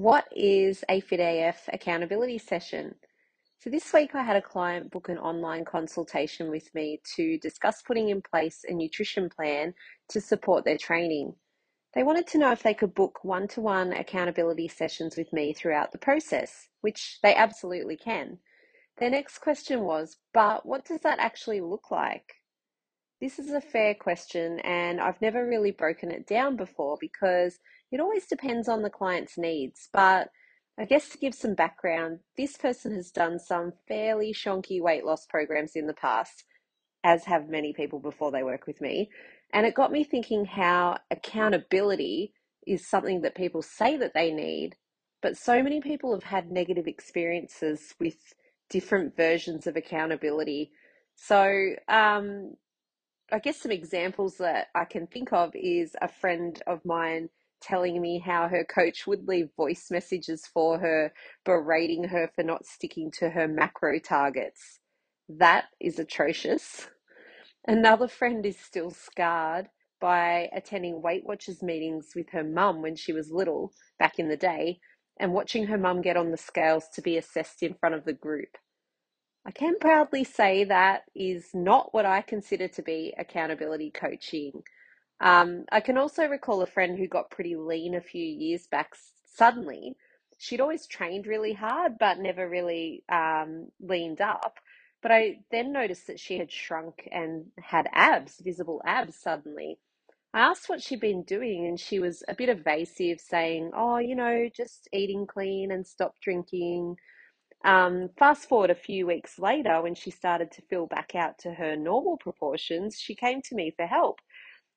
What is a Fit AF accountability session? So, this week I had a client book an online consultation with me to discuss putting in place a nutrition plan to support their training. They wanted to know if they could book one to one accountability sessions with me throughout the process, which they absolutely can. Their next question was, but what does that actually look like? This is a fair question, and I've never really broken it down before because it always depends on the client's needs, but I guess to give some background, this person has done some fairly shonky weight loss programs in the past, as have many people before they work with me. And it got me thinking how accountability is something that people say that they need, but so many people have had negative experiences with different versions of accountability. So, um, I guess some examples that I can think of is a friend of mine telling me how her coach would leave voice messages for her, berating her for not sticking to her macro targets. That is atrocious. Another friend is still scarred by attending Weight Watchers meetings with her mum when she was little back in the day and watching her mum get on the scales to be assessed in front of the group. I can proudly say that is not what I consider to be accountability coaching. Um, I can also recall a friend who got pretty lean a few years back suddenly. She'd always trained really hard, but never really um, leaned up. But I then noticed that she had shrunk and had abs, visible abs suddenly. I asked what she'd been doing, and she was a bit evasive, saying, Oh, you know, just eating clean and stop drinking. Um, fast forward a few weeks later, when she started to fill back out to her normal proportions, she came to me for help.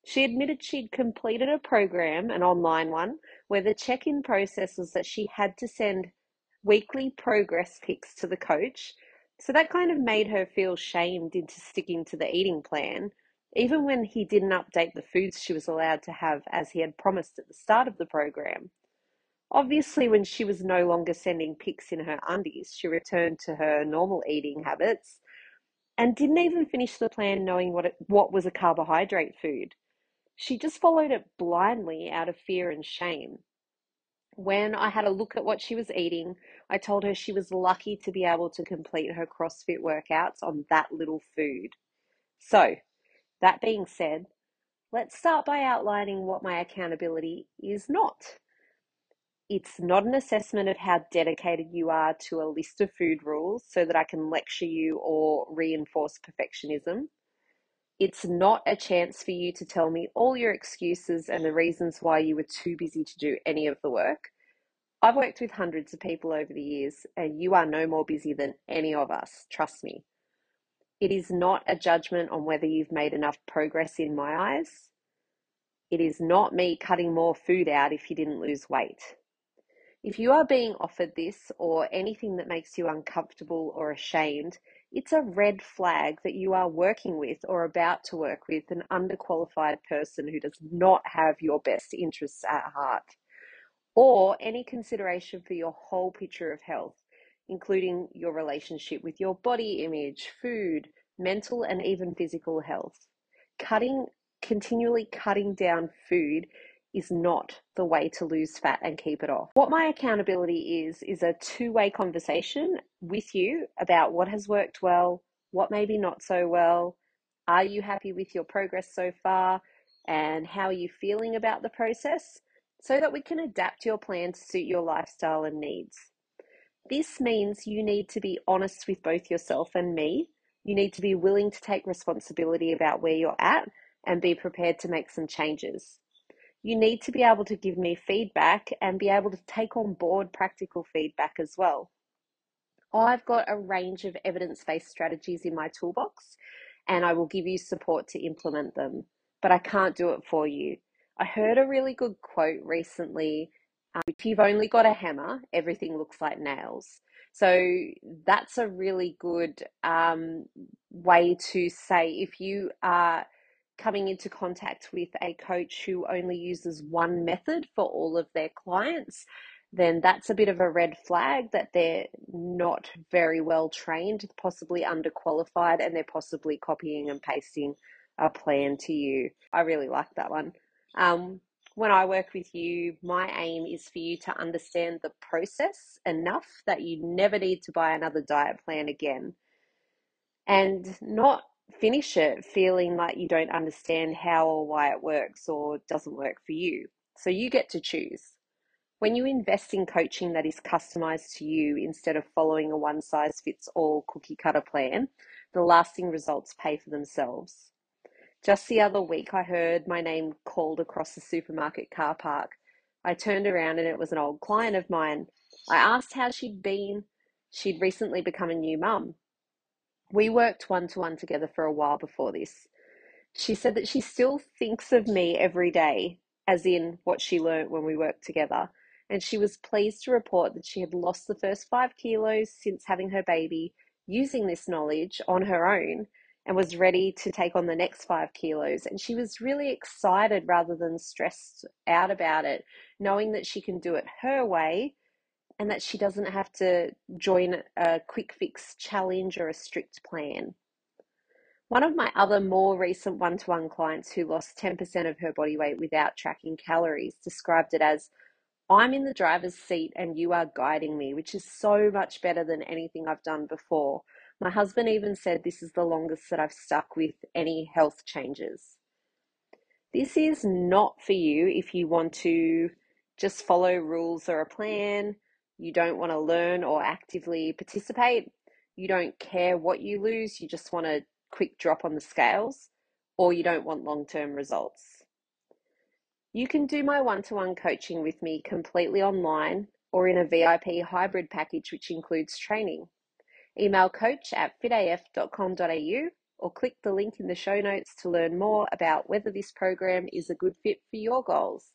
She admitted she'd completed a program, an online one, where the check in process was that she had to send weekly progress pics to the coach. So that kind of made her feel shamed into sticking to the eating plan, even when he didn't update the foods she was allowed to have as he had promised at the start of the program. Obviously, when she was no longer sending pics in her undies, she returned to her normal eating habits and didn't even finish the plan knowing what, it, what was a carbohydrate food. She just followed it blindly out of fear and shame. When I had a look at what she was eating, I told her she was lucky to be able to complete her CrossFit workouts on that little food. So, that being said, let's start by outlining what my accountability is not. It's not an assessment of how dedicated you are to a list of food rules so that I can lecture you or reinforce perfectionism. It's not a chance for you to tell me all your excuses and the reasons why you were too busy to do any of the work. I've worked with hundreds of people over the years, and you are no more busy than any of us, trust me. It is not a judgment on whether you've made enough progress in my eyes. It is not me cutting more food out if you didn't lose weight. If you are being offered this or anything that makes you uncomfortable or ashamed, it's a red flag that you are working with or about to work with an underqualified person who does not have your best interests at heart, or any consideration for your whole picture of health, including your relationship with your body image, food, mental, and even physical health. Cutting, continually cutting down food is not the way to lose fat and keep it off. What my accountability is, is a two way conversation with you about what has worked well, what maybe not so well. Are you happy with your progress so far? And how are you feeling about the process? So that we can adapt your plan to suit your lifestyle and needs. This means you need to be honest with both yourself and me. You need to be willing to take responsibility about where you're at and be prepared to make some changes you need to be able to give me feedback and be able to take on board practical feedback as well. I've got a range of evidence based strategies in my toolbox and I will give you support to implement them, but I can't do it for you. I heard a really good quote recently Um, if you've only got a hammer, everything looks like nails. So that's a really good um, way to say if you are coming into contact with a coach who only uses one method for all of their clients, then that's a bit of a red flag that they're not very well trained, possibly underqualified, and they're possibly copying and pasting a plan to you. I really like that one. Um, when I work with you, my aim is for you to understand the process enough that you never need to buy another diet plan again and not finish it feeling like you don't understand how or why it works or doesn't work for you. So you get to choose. When you invest in coaching that is customized to you instead of following a one size fits all cookie cutter plan, the lasting results pay for themselves. Just the other week, I heard my name called across the supermarket car park. I turned around and it was an old client of mine. I asked how she'd been. She'd recently become a new mum. We worked one to one together for a while before this. She said that she still thinks of me every day, as in what she learnt when we worked together, and she was pleased to report that she had lost the first five kilos since having her baby using this knowledge on her own and was ready to take on the next five kilos. And she was really excited rather than stressed out about it, knowing that she can do it her way and that she doesn't have to join a quick fix challenge or a strict plan. One of my other more recent one to one clients who lost 10% of her body weight without tracking calories described it as I'm in the driver's seat and you are guiding me, which is so much better than anything I've done before. My husband even said this is the longest that I've stuck with any health changes. This is not for you if you want to just follow rules or a plan, you don't want to learn or actively participate, you don't care what you lose, you just want a quick drop on the scales, or you don't want long term results. You can do my one to one coaching with me completely online or in a VIP hybrid package, which includes training. Email coach at fitaf.com.au or click the link in the show notes to learn more about whether this program is a good fit for your goals.